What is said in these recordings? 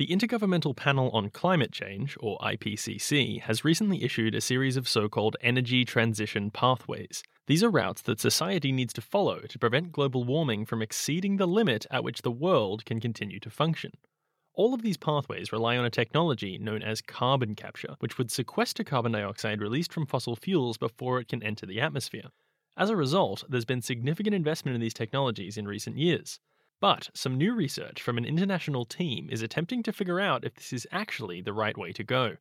The Intergovernmental Panel on Climate Change, or IPCC, has recently issued a series of so called energy transition pathways. These are routes that society needs to follow to prevent global warming from exceeding the limit at which the world can continue to function. All of these pathways rely on a technology known as carbon capture, which would sequester carbon dioxide released from fossil fuels before it can enter the atmosphere. As a result, there's been significant investment in these technologies in recent years. But some new research from an international team is attempting to figure out if this is actually the right way to go.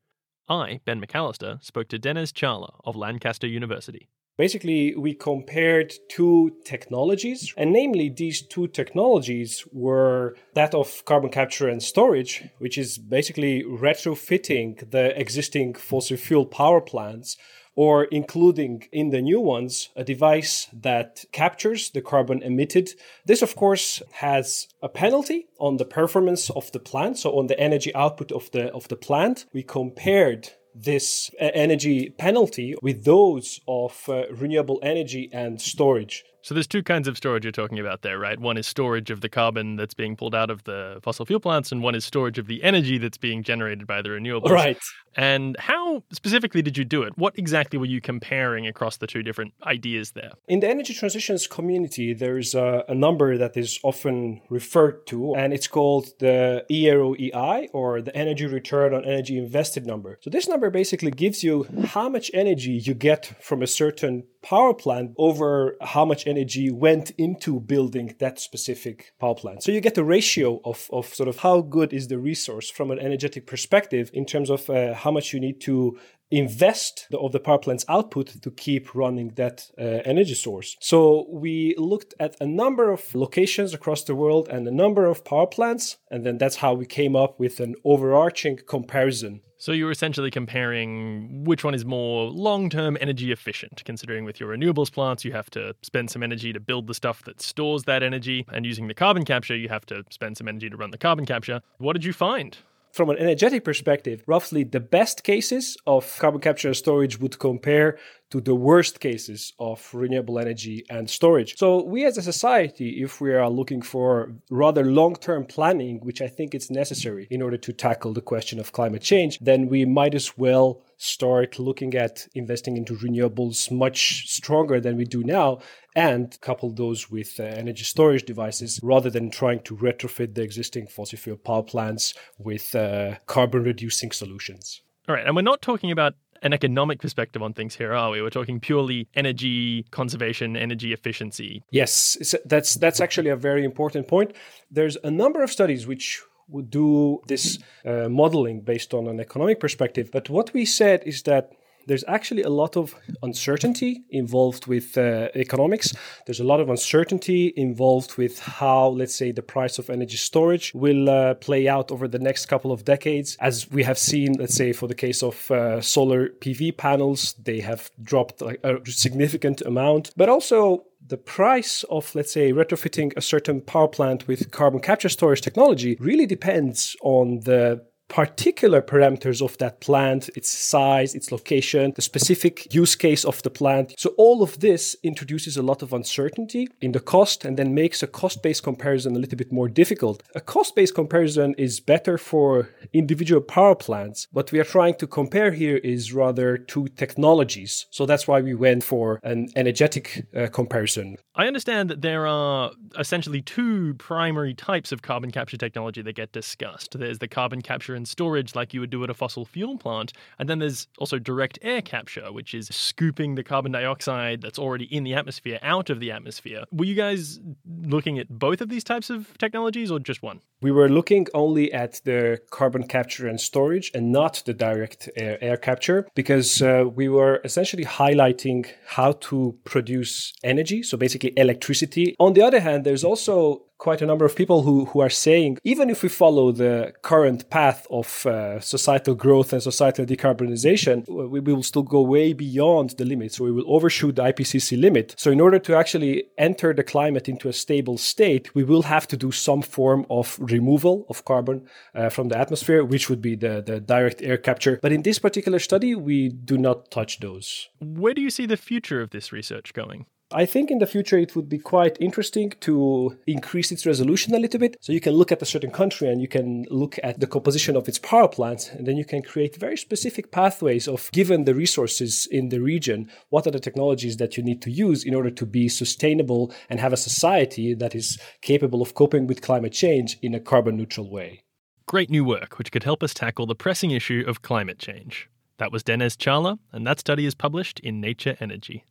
I, Ben McAllister, spoke to Denes Csala of Lancaster University. Basically, we compared two technologies, and namely, these two technologies were that of carbon capture and storage, which is basically retrofitting the existing fossil fuel power plants or including in the new ones a device that captures the carbon emitted. This, of course, has a penalty on the performance of the plant, so on the energy output of the of the plant. We compared this uh, energy penalty with those of uh, renewable energy and storage. So there's two kinds of storage you're talking about there, right? One is storage of the carbon that's being pulled out of the fossil fuel plants, and one is storage of the energy that's being generated by the renewables. Right. And how specifically did you do it? What exactly were you comparing across the two different ideas there? In the energy transitions community, there's a, a number that is often referred to, and it's called the EROEI, or the Energy Return on Energy Invested number. So this number basically gives you how much energy you get from a certain power plant over how much energy went into building that specific power plant. So you get a ratio of, of sort of how good is the resource from an energetic perspective in terms of uh, how much you need to invest the, of the power plant's output to keep running that uh, energy source. So we looked at a number of locations across the world and a number of power plants, and then that's how we came up with an overarching comparison. So you're essentially comparing which one is more long-term energy efficient, considering with your renewables plants you have to spend some energy to build the stuff that stores that energy, and using the carbon capture you have to spend some energy to run the carbon capture. What did you find? From an energetic perspective, roughly the best cases of carbon capture and storage would compare to the worst cases of renewable energy and storage. So we as a society, if we are looking for rather long-term planning, which I think is necessary in order to tackle the question of climate change, then we might as well start looking at investing into renewables much stronger than we do now and couple those with uh, energy storage devices rather than trying to retrofit the existing fossil fuel power plants with uh, carbon reducing solutions. All right, and we're not talking about an economic perspective on things here, are we? We're talking purely energy conservation, energy efficiency. Yes, that's that's actually a very important point. There's a number of studies which would do this uh, modeling based on an economic perspective, but what we said is that there's actually a lot of uncertainty involved with uh, economics. There's a lot of uncertainty involved with how, let's say, the price of energy storage will uh, play out over the next couple of decades. As we have seen, let's say, for the case of uh, solar PV panels, they have dropped like, a significant amount. But also, the price of, let's say, retrofitting a certain power plant with carbon capture storage technology really depends on the particular parameters of that plant, its size, its location, the specific use case of the plant. So all of this introduces a lot of uncertainty in the cost and then makes a cost-based comparison a little bit more difficult. A cost-based comparison is better for individual power plants. What we are trying to compare here is rather two technologies. So that's why we went for an energetic uh, comparison. I understand that there are essentially two primary types of carbon capture technology that get discussed. There's the carbon capture and storage like you would do at a fossil fuel plant. And then there's also direct air capture, which is scooping the carbon dioxide that's already in the atmosphere out of the atmosphere. Were you guys looking at both of these types of technologies or just one? We were looking only at the carbon capture and storage and not the direct air, air capture because uh, we were essentially highlighting how to produce energy, so basically electricity. On the other hand, there's also quite a number of people who, who are saying even if we follow the current path of uh, societal growth and societal decarbonization, we, we, will still go way beyond the limit. So we will overshoot the IPCC limit. So in order to actually enter the climate into a stable state, we will have to do some form of removal of carbon uh, from the atmosphere, which would be the, the direct air capture. But in this particular study, we do not touch those. Where do you see the future of this research going? I think in the future it would be quite interesting to increase its resolution a little bit. So you can look at a certain country and you can look at the composition of its power plants, and then you can create very specific pathways of given the resources in the region, what are the technologies that you need to use in order to be sustainable and have a society that is capable of coping with climate change in a carbon neutral way. Great new work which could help us tackle the pressing issue of climate change. That was Denes Csala, and that study is published in Nature Energy.